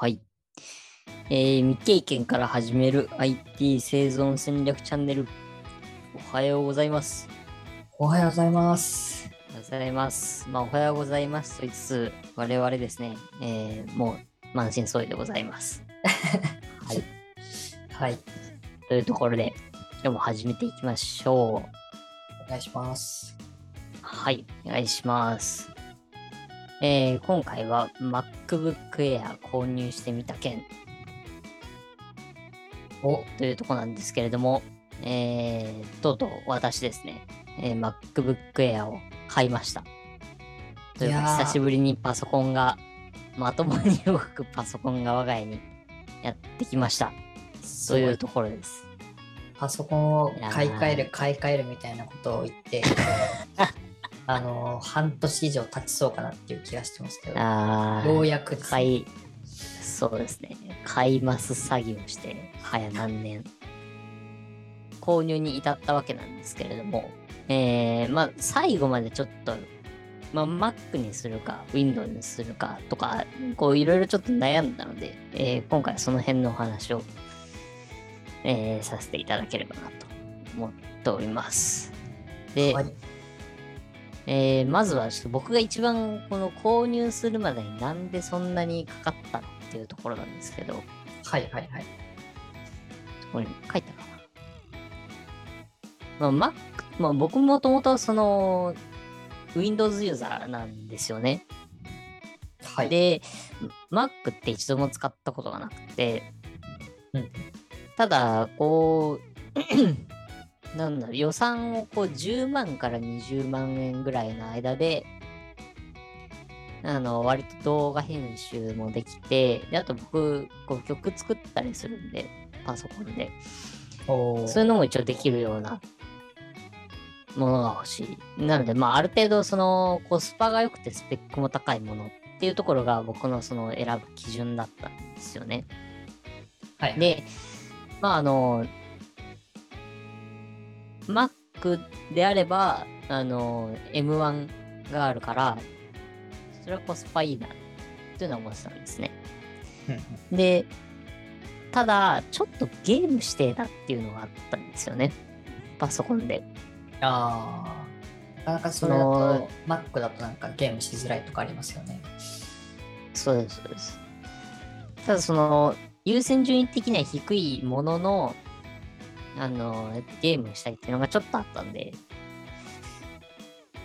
はい。えー未経験から始める IT 生存戦略チャンネル。おはようございます。おはようございます。おはようございます。まあ、おはようございますと言いつつ、我々ですね、えーもう満身創痍でございます。はい。はい。というところで、今日も始めていきましょう。お願いします。はい、お願いします。えー今回は MacBook Air 購入してみた件。お、というところなんですけれども、えー、とうとう私ですね、えー MacBook Air を買いました。というか、久しぶりにパソコンが、まともに動くパソコンが我が家にやってきました。というところです。パソコンを買い替える、買い替えるみたいなことを言って、あの、半年以上経ちそうかなっていう気がしてますけど、あーようやく買い、そうですね。買います詐欺をして、早何年。購入に至ったわけなんですけれども、えー、まあ、最後までちょっと、まあ、Mac にするか、Windows にするかとか、こう、いろいろちょっと悩んだので、えー今回はその辺のお話を、えーさせていただければなと思っております。で、はい。えーまずはちょっと僕が一番この購入するまでになんでそんなにかかったのっていうところなんですけど、こはいはいはい。こに書いたかな。まあ、Mac、まあ僕もともとその Windows ユーザーなんですよね。はい。で、Mac って一度も使ったことがなくて、うんただ、こう、なんだろう、予算をこう10万から20万円ぐらいの間で、あの、割と動画編集もできて、であと僕、こう曲作ったりするんで、パソコンで。おそういうのも一応できるようなものが欲しい。なので、まあ、ある程度、その、コスパが良くてスペックも高いものっていうところが僕のその選ぶ基準だったんですよね。はい。で、まあ、あの、Mac であれば、あの、M1 があるから、それはコスパいいな、っていうのは思ってたんですね。で、ただ、ちょっとゲームしてえなっていうのがあったんですよね。パソコンで。あーなかなかそれだそとの、Mac だとなんかゲームしづらいとかありますよね。そうです、そうです。ただ、その、優先順位的には低いものの、あの、ゲームしたいっていうのがちょっとあったんで、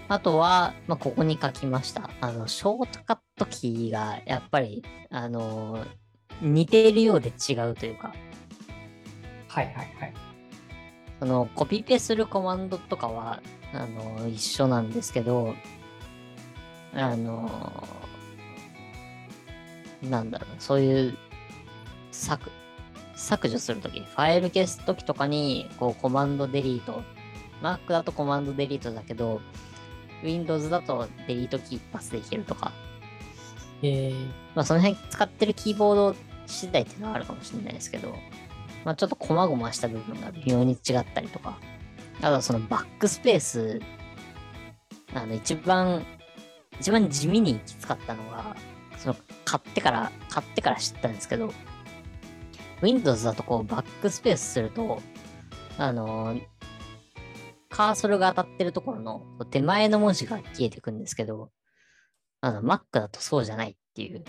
あとは、まあ、ここに書きました。あの、ショートカットキーが、やっぱり、あの、似ているようで違うというか、はいはいはい。そのコピペするコマンドとかはあの一緒なんですけど、あの、なんだろう、そういう削削除するとき、ファイル消すときとかにこうコマンドデリート、Mac だとコマンドデリートだけど、Windows だとデリートキー一発でいけるとか、えー、まあその辺使ってるキーボード次第っていうのはあるかもしれないですけど、まあちょっと細々した部分が微妙に違ったりとか、あとはそのバックスペース、あの一番、一番地味にきつかったのが、その買ってから、買ってから知ったんですけど、Windows だとこうバックスペースすると、あの、カーソルが当たってるところの手前の文字が消えてくんですけど、あの、Mac だとそうじゃないっていう。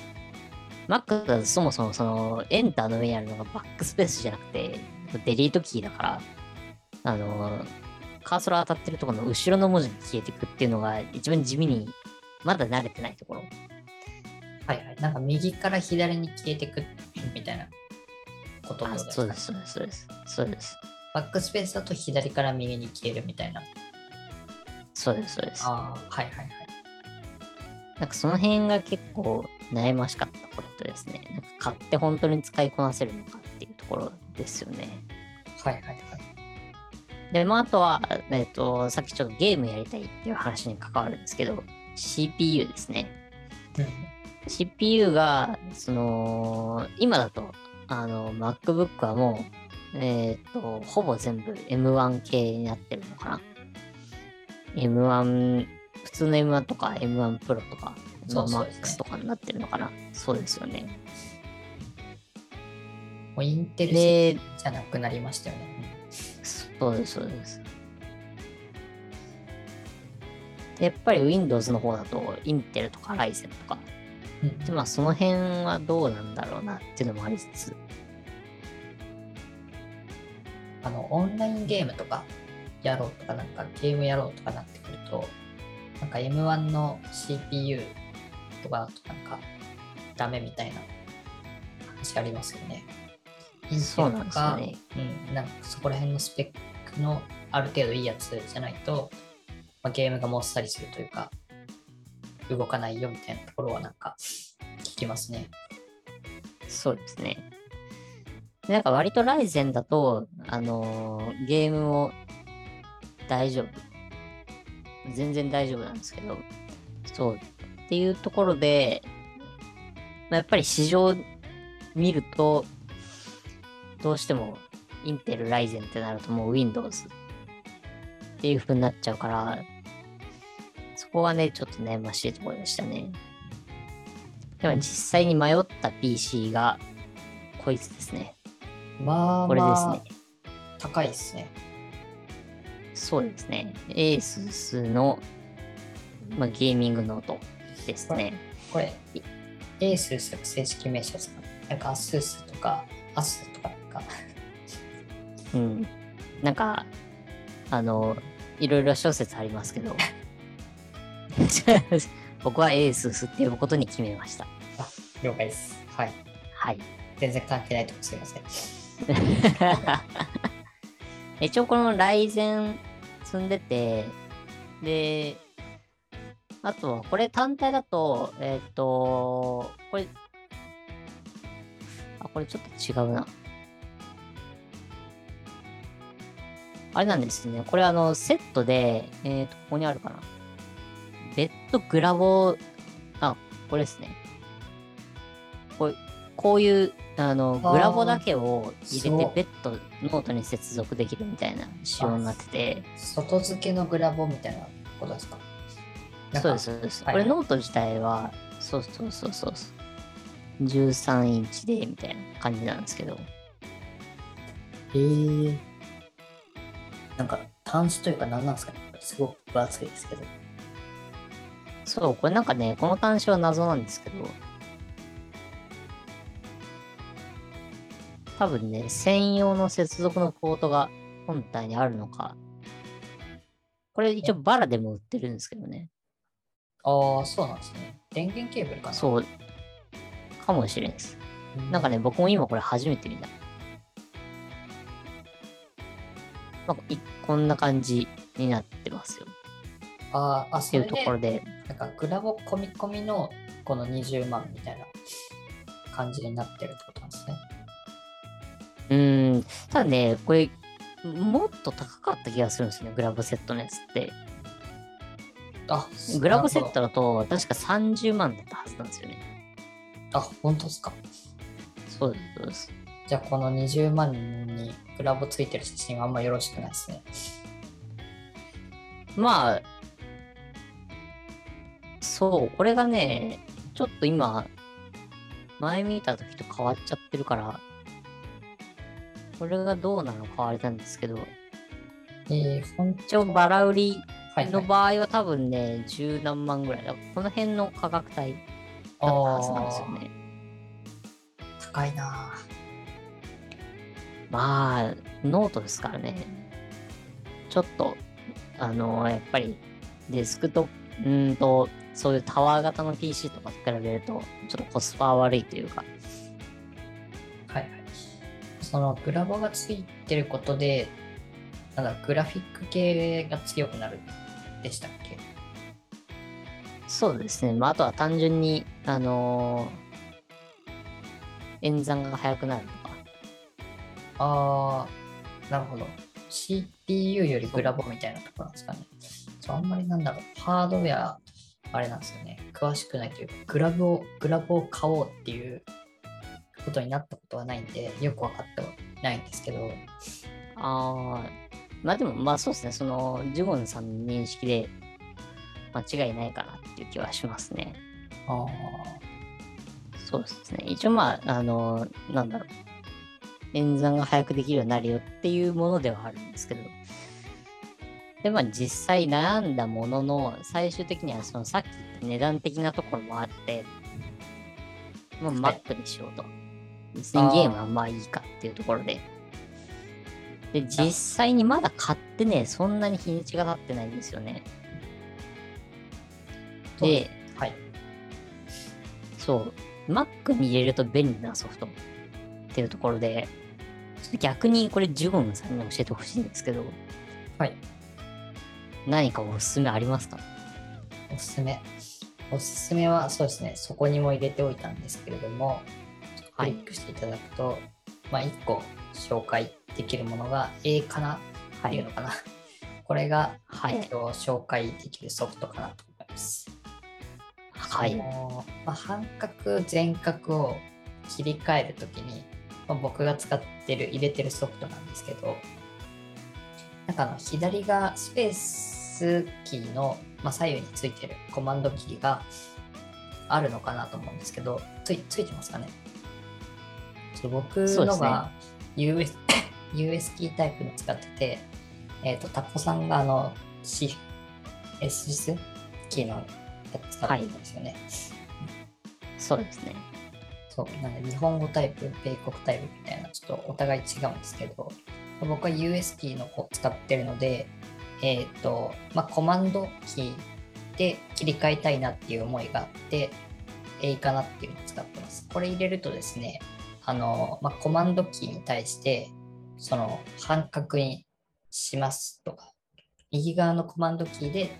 Mac だとそもそもその、エンターの上にあるのがバックスペースじゃなくて、デリートキーだから、あの、カーソル当たってるところの後ろの文字が消えてくっていうのが一番地味に、まだ慣れてないところ。はいはい。なんか右から左に消えてくみたいなことです、そうです、そうです。そうです。バックスペースだと左から右に消えるみたいな。そうです、そうです。ああ、はいはいはい。なんかその辺が結構悩ましかったポイントですね。なんか買って本当に使いこなせるのかっていうところですよね。はいはいはい。で、まあ、あとは、えっ、と、さっきちょっとゲームやりたいっていう話に関わるんですけど、CPU ですね。うん、CPU が、その、今だと、あの、MacBook はもう、えっ、と、ほぼ全部 M1 系になってるのかな。M1、普通の M1 とか M1 Pro とか、そうね Max とかになってるのかな。そうですよね。もうインテルで、じゃなくなりましたよね。そうです、そうです。でやっぱり Windows の方だと、インテルとかライゼンとか、うんでまあその辺はどうなんだろうなっていうのもありつつ、あの、オンラインゲームとかやろうとか、なんかゲームやろうとかなってくると、なんか M1 の CPU とかだとなんかダメみたいな話ありますよね。そうなんですよね。うん、なんかそこら辺のスペックのある程度いいやつじゃないと、まあ、ゲームがもっさりするというか、動かないよみたいなところはなんか聞きますね。そうですね。なんか割とライゼンだと、あのーゲームを大丈夫。全然大丈夫なんですけど、そう。っていうところで、まあやっぱり市場見ると、どうしてもインテル、ライゼンってなるともう Windows っていう風になっちゃうから、そこはね、ちょっと悩ましいところでしたね。でも実際に迷った PC がこいつですね。まあ、これですまあね。高いですね。そうですね。ASUS の、まあ、ゲーミングノートですね。これ、エースー正式名称ですか？なんかアスースとか、アスとかか、うん。なんか、あの、いろいろ諸説ありますけど、僕は ASUS って呼ぶことに決めました。あ、了解です。はい。はい。全然関係ないとこすいません。一応このライゼン積んでて、で、あとはこれ単体だと、えっ、と、これ、あ、これちょっと違うな。あれなんですね。これあの、セットで、えっ、と、ここにあるかな。別途グラボ、あ、これですね。こうこういう、あの、グラボだけを入れて、別途、ノートに接続できるみたいな仕様になってて、外付けのグラボみたいなことですか？そうです、そうです。はい。これノート自体は、そうそうそうそう。13インチで、みたいな感じなんですけど、へえなんか端子というか何なんですか？ねすごく分厚いですけど。そう、これなんかね、この端子は謎なんですけど、多分ね、専用の接続のポートが本体にあるのか、これ一応バラでも売ってるんですけどね。ああ、そうなんですね。電源ケーブルかなそう、かもしれんです。うんなんかね、僕も今これ初めて見た。まあ、いこんな感じになってますよ。あーあ、っていうところで、なんかグラボ込み込みのこの20万みたいな感じになってるってことなんですね。うーん、ただね、これ、もっと高かった気がするんですよね、グラボセットのやつって。あ、グラボセットだと、確か30万だったはずなんですよね。あ、本当ですか。そうです、そうです。じゃあこの20万にグラボついてる写真はあんまよろしくないですね。まあ、そう、これがね、ちょっと今、前見た時と変わっちゃってるから、これがどうなのかはあれなんですけど、えー、本一応バラ売りはい、はい。の場合は多分ね、十何万ぐらいだ。この辺の価格帯だったはずなんですよね。高いなまあ、ノートですからね。ちょっと、あのやっぱりデスクトップ、うーんと、そういうタワー型の PC とかと比べると、ちょっとコスパは悪いというか、はいはい。そのグラボがついてることで、なんだグラフィック系が強くなるでしたっけ？そうですね。まあ、あとは単純に、あのー演算が速くなるとか、あー、なるほど。CPU よりグラボみたいなところなんですかね。そうあんまりなんだろう、ハードウェア、あれなんですよね。詳しくないというか、グラボを、グラボを買おうっていうことになったことはないんで、よくわかってはないんですけど、ああ、まあでも、まあそうですね。その、ジュゴンさんの認識で間違いないかなっていう気はしますね。あーそうですね。一応まあ、あの、なんだろう。演算が早くできるようになるよっていうものではあるんですけど。で、まあ実際悩んだものの、最終的にはそのさっき言った値段的なところもあって、まあはい Mac にしようと。別にゲームはまあいいかっていうところで。で、実際にまだ買ってね、そんなに日にちが経ってないんですよね。で、はい。そう、Mac に入れると便利なソフトっていうところで、ちょっと逆にこれジュゴンさんに教えてほしいんですけど、はい。何かおすすめありますか？おすすめ。おすすめはそうですね、そこにも入れておいたんですけれども、クはい。リックしていただくと、まあ、1個紹介できるものが A かな？っていうのかな。これが、はい。えっと紹介できるソフトかなと思います。はい。まあ、半角、全角を切り替えるときに、まあ、僕が使ってる、入れてるソフトなんですけど、なんかあの左がスペースキーの、まあ、左右についてるコマンドキーがあるのかなと思うんですけど、ついついてますかね？そう僕のが US, US キータイプの使ってて、えっ、と、タッポさんがあの C、S シスキーのやつ使ってるんですよね。そうですね。そう、なんか日本語タイプ、米国タイプみたいな、ちょっとお互い違うんですけど、僕は US キーの方を使ってるので、えっ、と、まあ、コマンドキーで切り替えたいなっていう思いがあって、A かなっていうのを使ってます。これ入れるとですね、あの、まあ、コマンドキーに対して、その半角にしますとか、右側のコマンドキーで、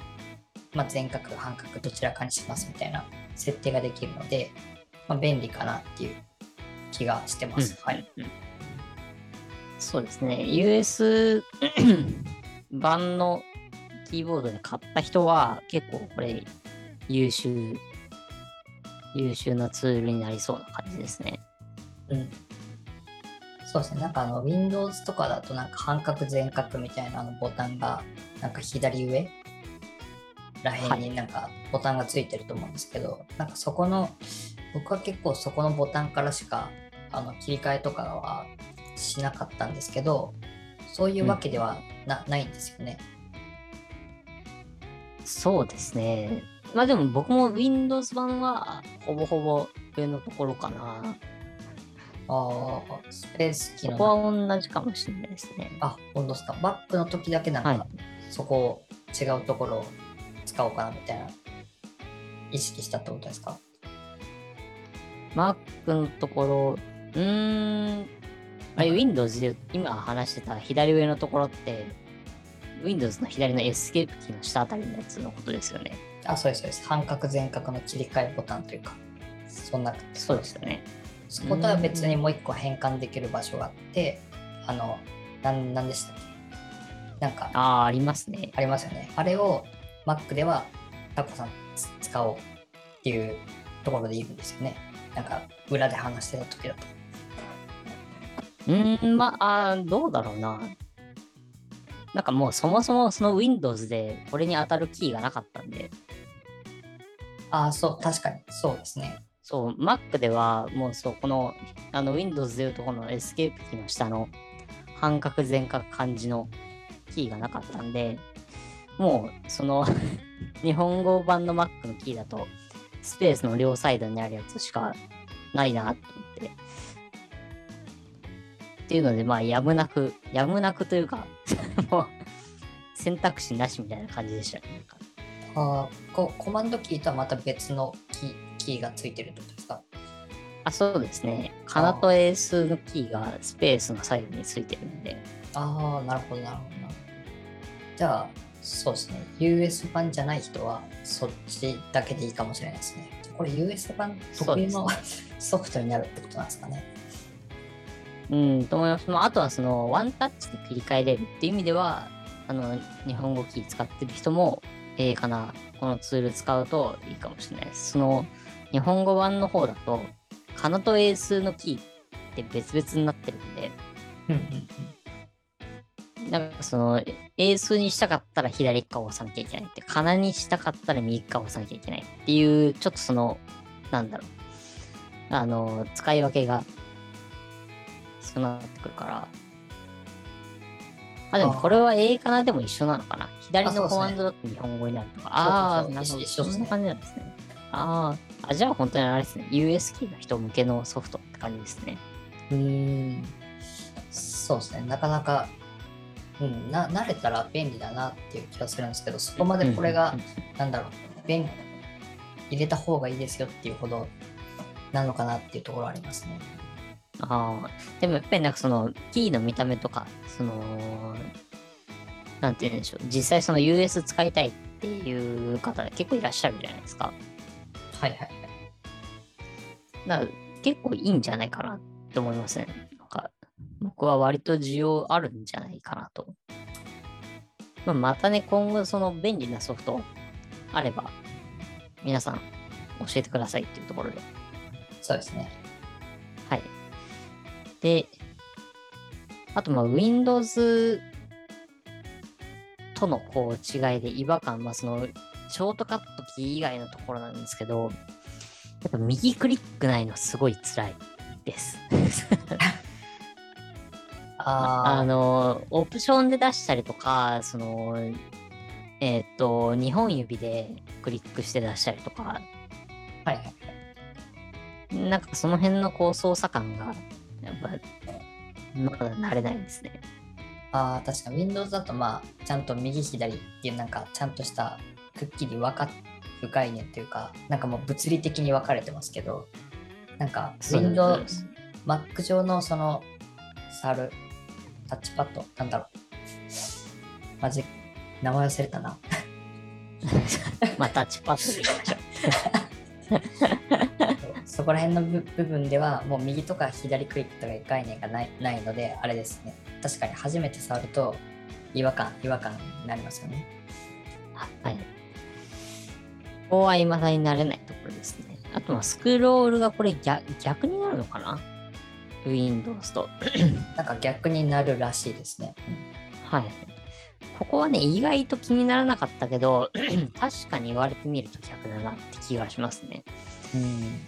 まあ、全角、半角どちらかにしますみたいな設定ができるので、まあ、便利かなっていう気がしてます。はい。うんうんそうですね。US 版のキーボードで買った人は結構これ優秀、優秀なツールになりそうな感じですね。うん。そうですね。なんかあの、Windows とかだとなんか半角全角みたいなあのボタンが、なんか左上？らへんになんかボタンがついてると思うんですけど、なんかそこの、僕は結構そこのボタンからしかあの切り替えとかはしなかったんですけど、そういうわけではな,、ないんですよね。そうですね。まあでも僕も Windows 版はほぼほぼ上のところかな。ああ、スペース機能ここは同じかもしれないですね。あ、本当ですか。バックの時だけなんか、はいそこを違うところを使おうかなみたいな、意識したってことですか？Mac のところ、うーん、あれ Windows で今話してた左上のところって、Windows の左のエスケープキーの下あたりのやつのことですよね。あ、そうです、そうです。半角全角の切り替えボタンというか、そんな、そうですよね。そことは別にもう一個変換できる場所があって、あの、なんなんでしたっけ？なんか、ああ、ありますね。ありますよね。あれを Mac ではタコさんつ使おうっていうところでいるんですよね。なんか裏で話してた時だと。うーん、まあ、どうだろうな。なんかもうそもそもその Windows でこれに当たるキーがなかったんで、ああ、そう、確かにそうですね。そう、Mac ではもうそう、この、あの Windows でいうとこのエスケープキーの下の半角全角漢字のキーがなかったんで、もうその 日本語版の Mac のキーだと、スペースの両サイドにあるやつしかないなと思って。っていうので、まあ、やむなく、やむなくというか、もう、選択肢なしみたいな感じでしたね。あーこコマンドキーとはまた別のキーキーがついてるってことですか？あ、そうですね。カナとエースのキーがスペースのサイドについてるんで、ああ、なるほど、なるほどな。じゃあ、そうですね。US 版じゃない人は、そっちだけでいいかもしれないですね。これ US 版特有の ソフトになるってことなんですかね。うん、と思います。まあ、あとはその、ワンタッチで切り替えれるっていう意味では、あの、日本語キー使ってる人も、ええかな、このツール使うといいかもしれないです。その、日本語版の方だと、カナとエースのキーって別々になってるんで、うんうんなんかその、エースにしたかったら左側を押さなきゃいけないって、カナにしたかったら右側を押さなきゃいけないっていう、ちょっとその、なんだろう、あの、使い分けがすくなってくるから。あ、でもこれは英かな？でも一緒なのかな？左のコマンドだと日本語になるとか。ああなるほど。そんな感じなんですね。あーあ、じゃあ本当にあれですね。US キーの人向けのソフトって感じですね。うーん。そうですね。なかなか、うん、な慣れたら便利だなっていう気がするんですけど、そこまでこれが、なんだろう、便入れた方がいいですよっていうほどなのかなっていうところありますね。ああ、でもやっぱりなんかそのキーの見た目とか、その、なんて言うんでしょう、実際その US 使いたいっていう方結構いらっしゃるじゃないですか。はいはいはい。だから結構いいんじゃないかなと思いますね。なんか僕は割と需要あるんじゃないかなと。まあ、またね、今後その便利なソフトあれば、皆さん教えてくださいっていうところで。そうですね。はい。で、あと、まあ、Windows とのこう違いで違和感、まあ、その、ショートカットキー以外のところなんですけど、やっぱ右クリックないのすごい辛いです。ああの、オプションで出したりとか、その、えっ、と、2本指でクリックして出したりとか、はい。なんかその辺のこう操作感が、やっぱ、まだ慣れないんですね。ああ、確か Windows だとまあ、ちゃんと右左っていうなんか、ちゃんとしたくっきり分かる概念というか、なんかもう物理的に分かれてますけど、なんか Windows、Mac 上のその、触るタッチパッド、なんだろう。マジ、名前忘れたな。まあ、タッチパッドでいきましょう。そこら辺の部部分ではもう右とか左クリックとか概念がないないのであれですね確かに初めて触ると違和感違和感になりますよねはい。ここは未だになれないところですね。あとはスクロールがこれ逆逆になるのかな ?Windows と。なんか逆になるらしいですね、はい。ここはね、意外と気にならなかったけど、確かに言われてみると逆だなって気がしますね。うん、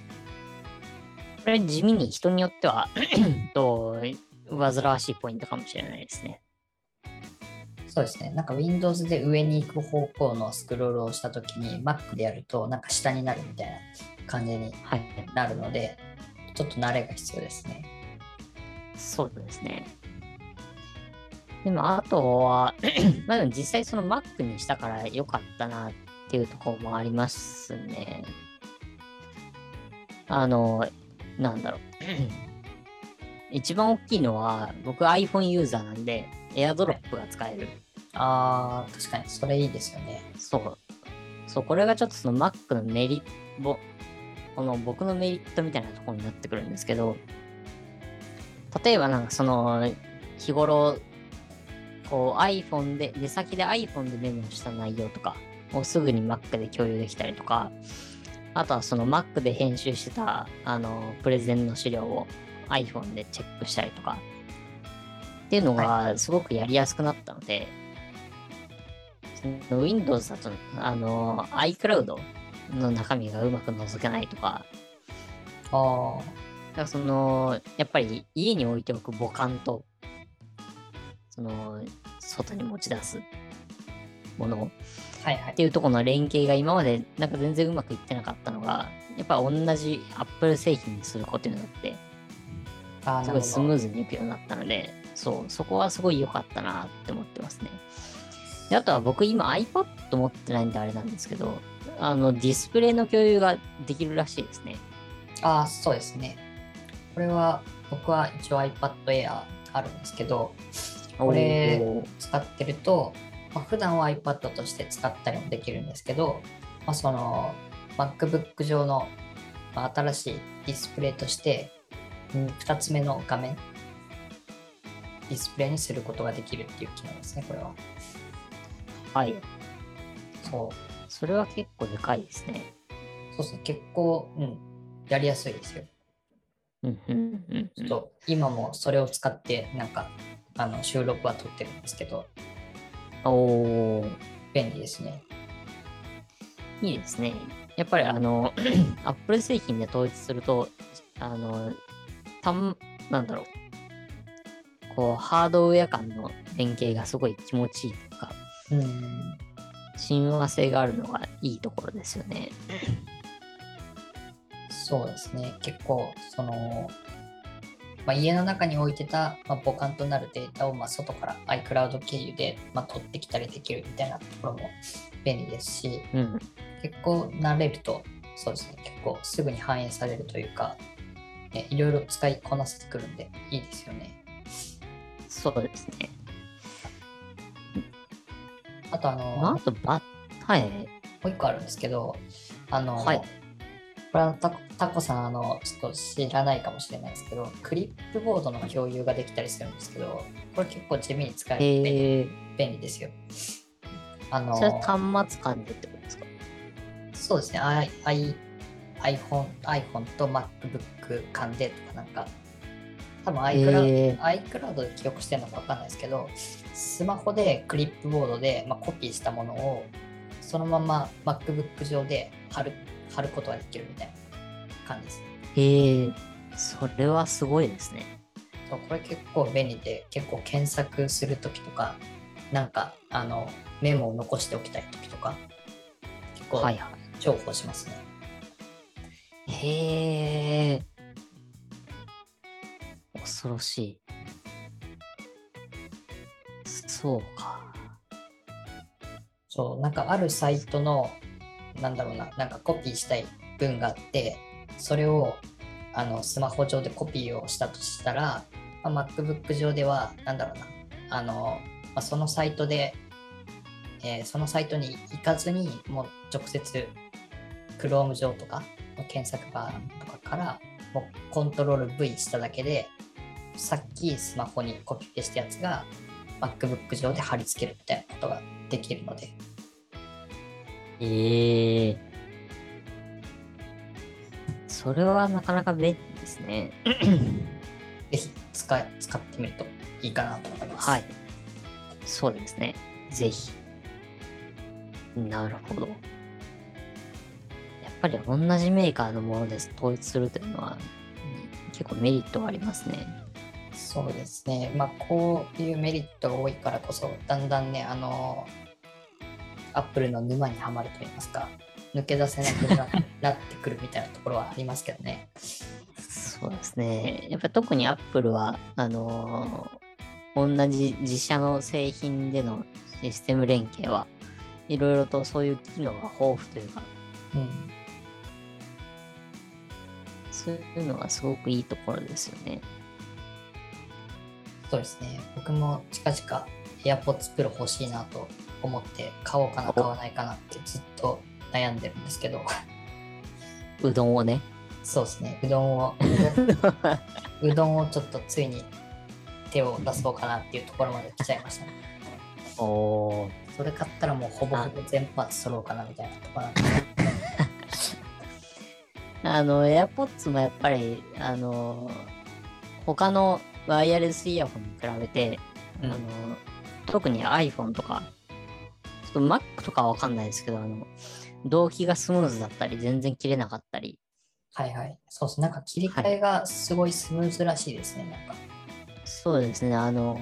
これ地味に人によっては と、煩わしいポイントかもしれないですね。そうですねなんか Windows で上に行く方向のスクロールをした時に Mac でやるとなんか下になるみたいな感じにはい。なるのでちょっと慣れが必要ですねそうですね。でも、あとは、まあでも実際その Mac にしたから良かったなっていうところもありますね。あの、なんだろう。一番大きいのは、僕 iPhone ユーザーなんで、AirDrop が使える。あー確かにそれいいですよねそう。そう、これがちょっとその Mac のメリット、この僕のメリットみたいなところになってくるんですけど、例えばなんかその、日頃、こう iPhone で、出先で iPhone でメモした内容とかをすぐに Mac で共有できたりとか、あとはその Mac で編集してた、あの、プレゼンの資料を iPhone でチェックしたりとか、っていうのがすごくやりやすくなったので、その Windows だと、あの、iCloud の中身がうまく覗けないとか、あだからその、やっぱり家に置いておく母艦と、その、外に持ち出すものはいはいていうところの連携が今までなんか全然うまくいってなかったのが、やっぱ同じ Apple 製品にすることによって、すごいスムーズにいくようになったので、そう、そこはすごい良かったなって思ってますね。であとは僕今 iPad 持ってないんであれなんですけど、あのディスプレイの共有ができるらしいですね。あーそうですねこれは僕は一応 iPad Air あるんですけどこれ使ってると、まあ、普段は iPad として使ったりもできるんですけど、まあ、その MacBook 上の、まあ新しいディスプレイとして2つ目の画面ディスプレイにすることができるっていう機能ですねこれは。はい。そう。それは結構でかいですね。そうですね。結構、うん、やりやすいですよ。うんうんうんうん。ちょっと今もそれを使ってなんかあの収録は撮ってるんですけどおー便利ですねいいですね。やっぱりあの、Apple 製品で統一すると、あの、たん、なんだろう。こう、ハードウェア間の連携がすごい気持ちいいとか、うん。親和性があるのがいいところですよね。そうですね。結構、その、まあ、家の中に置いてた、まあ、母艦となるデータを、まあ、外から iCloud 経由で、まあ、取ってきたりできるみたいなところも便利ですし、うん。結構慣れると、そうですね。結構すぐに反映されるというか、ね、いろいろ使いこなせてくるんでいいですよね。そうですね。あと、あの、まあ、あと、ば、はい。もう一個あるんですけど、あの、はいこれはタコタコさん、あの、ちょっと知らないかもしれないですけど、クリップボードの共有ができたりするんですけど、これ結構地味に使えるのでえー、便利ですよ。あのそれは端末間でってことですか？そうですね、I I iPhone, iPhone と MacBook 間でとかなんか、多分 iCloud,、え iCloud で記憶してるのかわかんないですけど、スマホでクリップボードで、まあ、コピーしたものをそのまま MacBook 上で貼る貼ることができるみたいな感じです。えー、それはすごいですね。そうこれ結構便利で、結構検索するときとか、なんかあのメモを残しておきたいときとか、結構重宝しますね。い。へえ。恐ろしい。そうか。そう、なんかあるサイトの、なんだろうな、なんかコピーしたい文があって、それをあのスマホ上でコピーをしたとしたら、まあ、MacBook 上では、なんだろうな、あの、まあ、そのサイトで、えーそのサイトに行かずに、もう直接 Chrome 上とかの検索バーとかから、もうコントロール V しただけで、さっきスマホにコピペしたやつが MacBook 上で貼り付けるみたいなことができるので、ええそれはなかなか便利ですね。ぜひ使い使ってみるといいかなと思います。はい。そうですね。ぜひ。なるほど。やっぱり同じメーカーのもので統一するというのは、うん結構メリットがありますね。そうですね。まあ、こういうメリットが多いからこそ、だんだんね、あの、アップルの沼にはまると言いますか、抜け出せなくななってくるみたいなところはありますけどね。そうですね。やっぱり特に Apple は、あのー同じ自社の製品でのシステム連携はいろいろとそういう機能が豊富というか、うん。そういうのがすごくいいところですよね。そうですね。僕も近々 AirPods Pro 欲しいなと思って、買おうかな、買わないかなってずっと悩んでるんですけど、うどんをね。そうですね。うどんを、うどんをちょっとついに手を出そうかなっていうところまで来ちゃいましたね。おーそれ買ったらもうほぼほぼ全パーツ揃うかなみたいなところなんで。あの、AirPods もやっぱり、あの、他のワイヤレスイヤホンに比べて、うんあの、特に iPhone とか、ちょっと Mac とかはわかんないですけど、あの、同期がスムーズだったり、全然切れなかったり、はいはい。そうです。なんか切り替えがすごいスムーズらしいですね。なんか。そうですね、あの、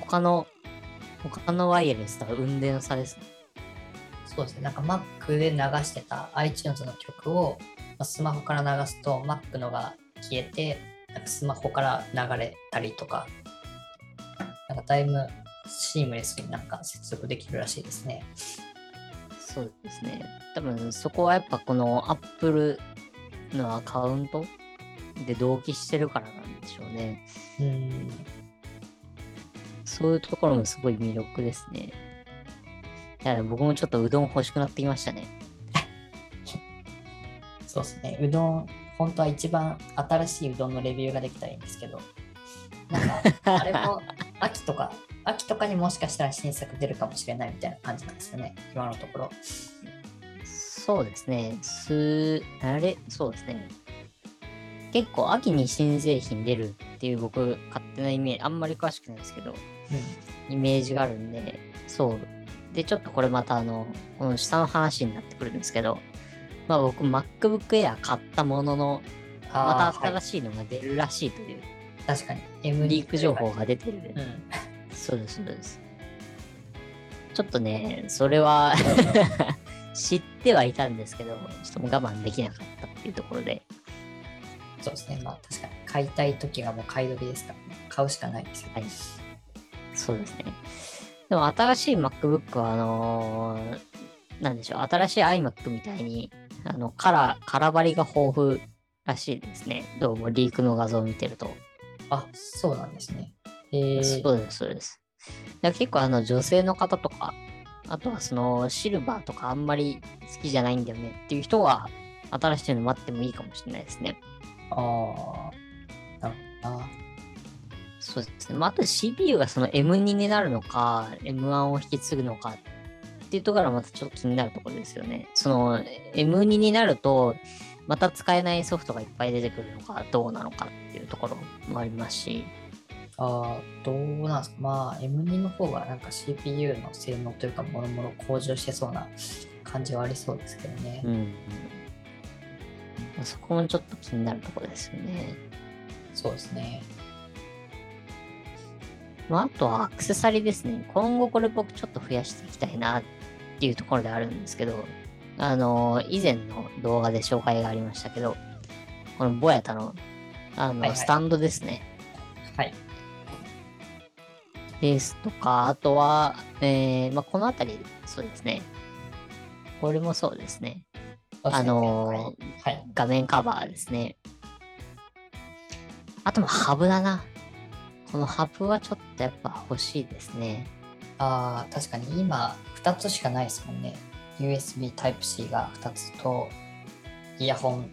他の、他のワイヤレスとは運転の差ですね。そうですね。なんか Mac で流してた iTunes の曲をまあスマホから流すと Mac のが消えて、なんかスマホから流れたりとか、かだいぶシームレスになんか接続できるらしいですね。そうですね。多分そこはやっぱこの Apple のアカウントで同期してるからなんでしょうね。うん。そういうところもすごい魅力ですね。いや僕もちょっとうどん欲しくなってきましたね。そうですね。うどん、本当は一番新しいうどんのレビューができたらいいんですけど、なんか、あれも秋とか、秋とかにもしかしたら新作出るかもしれないみたいな感じなんですよね。今のところ。そうですね。す、あれ、そうですね。結構秋に新製品出るっていう僕勝手なイメージ、あんまり詳しくないですけど、イメージがあるんで、そう。で、ちょっとこれまたあの、この下の話になってくるんですけど、まあ僕 MacBook Air 買ったものの、また新い。しいのが出るらしいという確かに。M リーク情報が出てる。うん。そうです、そうです。ちょっとね、それは 知ってはいたんですけど、ちょっと我慢できなかったっていうところで、そうですね。まあ確かに。買いたい時がもう買い時ですから、ね、買うしかないですよ。はい。そうですね。でも新しい MacBook は、あのーなんでしょう、新しい iMac みたいに、あの、カラー、カラー張りが豊富らしいですね。どうもリークの画像を見てると。あ、そうなんですね。えー、そうです、そうです。だ結構あの女性の方とか、あとはそのシルバーとかあんまり好きじゃないんだよねっていう人は、新しいの待ってもいいかもしれないですね。ああ、なるほどな。そうですね。まあ、あと CPU がその M2 になるのか、M1 を引き継ぐのかっていうところはまたちょっと気になるところですよね。その M2 になると、また使えないソフトがいっぱい出てくるのかどうなのかっていうところもありますし、ああ、どうなんですか？まあ、M2 の方がなんか CPU の性能というか、もろもろ向上してそうな感じはありそうですけどね。うん。そこもちょっと気になるところですよね。そうですね。まあ、あとはアクセサリーですね。今後これ僕ちょっと増やしていきたいなっていうところであるんですけど、あの以前の動画で紹介がありましたけど、このボヤタの、あの、はいはいスタンドですね。はい。ですとか、あとは、えー、まあ、このあたり、そうですね。これもそうですね。あの。はい。画面カバーですね。あともハブだな。このハブはちょっとやっぱ欲しいですね。ああ、確かに今2つしかないですもんね。USB Type-C が2つと、イヤホン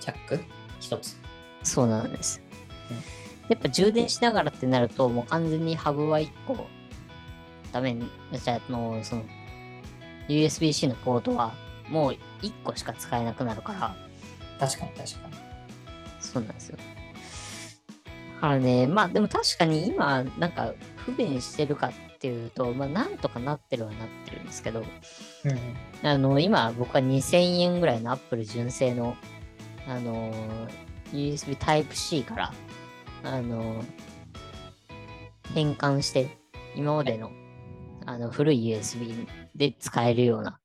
ジャック？1つ。そうなんです。うんやっぱ充電しながらってなると、もう完全にハブは1個、ダメに、じゃあ、あの、その、USB-C のポートはもう1個しか使えなくなるから、確かに確かに。そうなんですよ。だからね、まあでも確かに今、なんか不便してるかっていうと、まあなんとかなってるはなってるんですけど、うん。あの、今僕は2000円ぐらいの Apple 純正の、あの、USB Type-C から、あの、変換して、今までの、あの、古い USB で使えるような。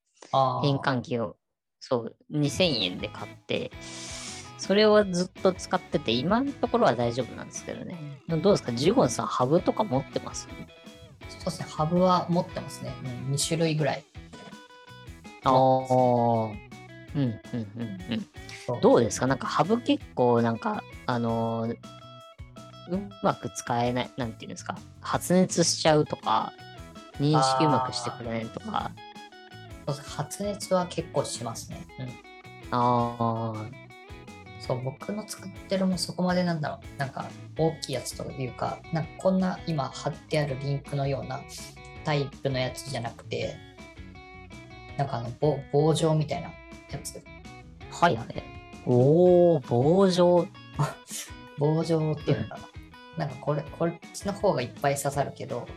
変換器を、そう、2000円で買って、それをずっと使ってて、今のところは大丈夫なんですけどね。どうですか？ジゴンさん、ハブとか持ってます？そうですね。ハブは持ってますね。うん、2種類ぐらい。ああ。うん、うん、うん、うん。どうですか？なんかハブ結構なんか、あのーうまく使えない、なんていうんですか、発熱しちゃうとか、認識うまくしてくれないとか、そうです発熱は結構しますね。うん。ああ、そう、僕の使ってるもそこまでなんだろう。なんか大きいやつというか、なんかこんな今貼ってあるリンクのようなタイプのやつじゃなくて、なんかあの棒棒状みたいなやつ。はいはい。おー、棒状。棒状っていうのかな。なんかこれ、こっちの方がいっぱい刺さるけど、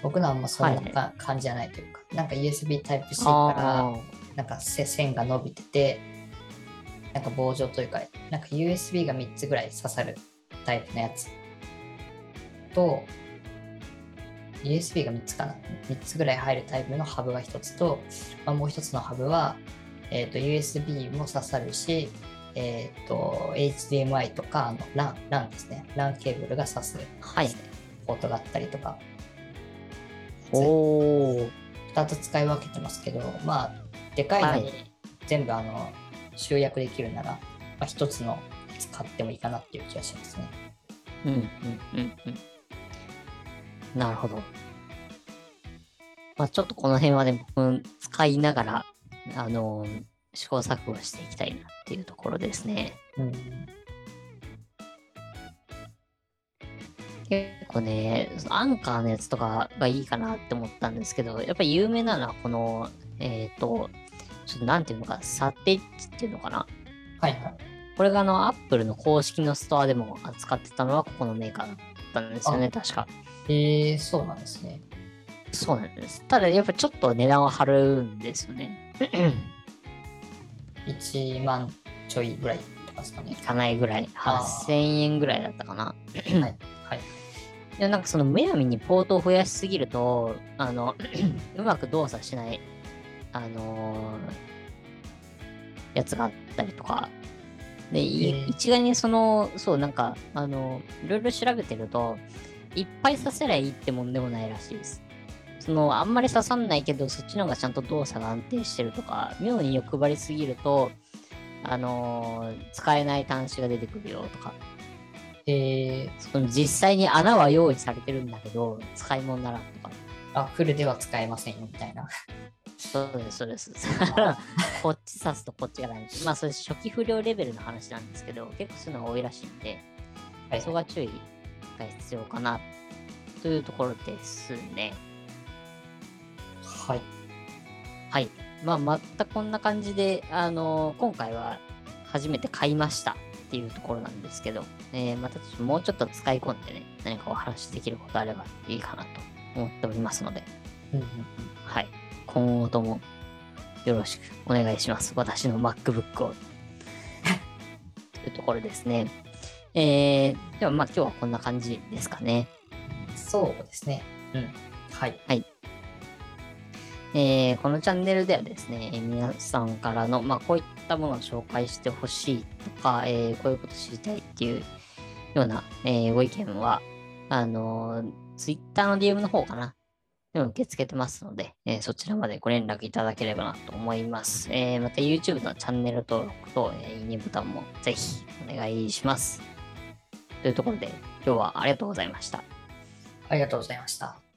僕のはあんまそんなか、は感じじゃないというか、なんか USB Type-C あから、なんかせ線が伸びてて、なんか棒状というか、なんか USB が3つぐらい刺さるタイプのやつと、USB が3つかな ?3 つぐらい入るタイプのハブが1つと、まあ、もう1つのハブは、えー、と USB も刺さるし、えー、と HDMI とかあの LAN, LAN ですね。LAN ケーブルが刺すはい。ポートがあったりとか、おー、2つ使い分けてますけど、まあ、でかいのはいに全部あの集約できるなら、まあ、1つのやつ買ってもいいかなっていう気がしますね。うん、うん、うん、うん。なるほど。まあちょっとこの辺はね、僕使いながら、あのー試行錯誤していきたいなっていうところですね。うん、結構ね、アンカーのやつとかがいいかなって思ったんですけど、やっぱり有名なのはこの、えっ、と、ちょっとなんていうのか、サテッチっていうのかな。はいはい。これがあの、アップルの公式のストアでも扱ってたのはここのメーカーだったんですよね、確か。えー、そうなんですね。そうなんです。ただやっぱちょっと値段は張るんですよね。1万ちょいぐらいですかねい。かないぐらい、あ8000円ぐらいだったかな。はい。はい。でもなんかそのむやみにポートを増やしすぎると、あの、うまく動作しない、あのーやつがあったりとか。で、一概にその、そう、なんか、あの、いろいろ調べてると、いっぱいさせりゃいいってもんでもないらしいです。その、あんまり刺さんないけど、そっちの方がちゃんと動作が安定してるとか、妙に欲張りすぎると、あのー使えない端子が出てくるよとか、えー、その実際に穴は用意されてるんだけど、使い物にならんとか。あ、フルでは使えませんよみたいな。そうです、そうです。こっち刺すとこっちがない。まあ、それ初期不良レベルの話なんですけど、結構そういうのが多いらしいんで、はいそこは注意が必要かな、というところですね。はい。はい。まあ、またこんな感じで、あの今回は初めて買いましたっていうところなんですけど、えーまたもうちょっと使い込んでね、何かお話しできることあればいいかなと思っておりますので、うんうんうんはい。今後ともよろしくお願いします。私の MacBook を。というところですね。えー、ではまあ今日はこんな感じですかね。そうですね。うん。はい。えーこのチャンネルではですね、えー皆さんからの、まあ、こういったものを紹介してほしいとか、えーこういうこと知りたいっていうような、えーご意見は、あのー、Twitter の DM の方かな。でも受け付けてますので、えーそちらまでご連絡いただければなと思います。えーまた YouTube のチャンネル登録と、えーいいねボタンもぜひお願いします。というところで、今日はありがとうございました。ありがとうございました。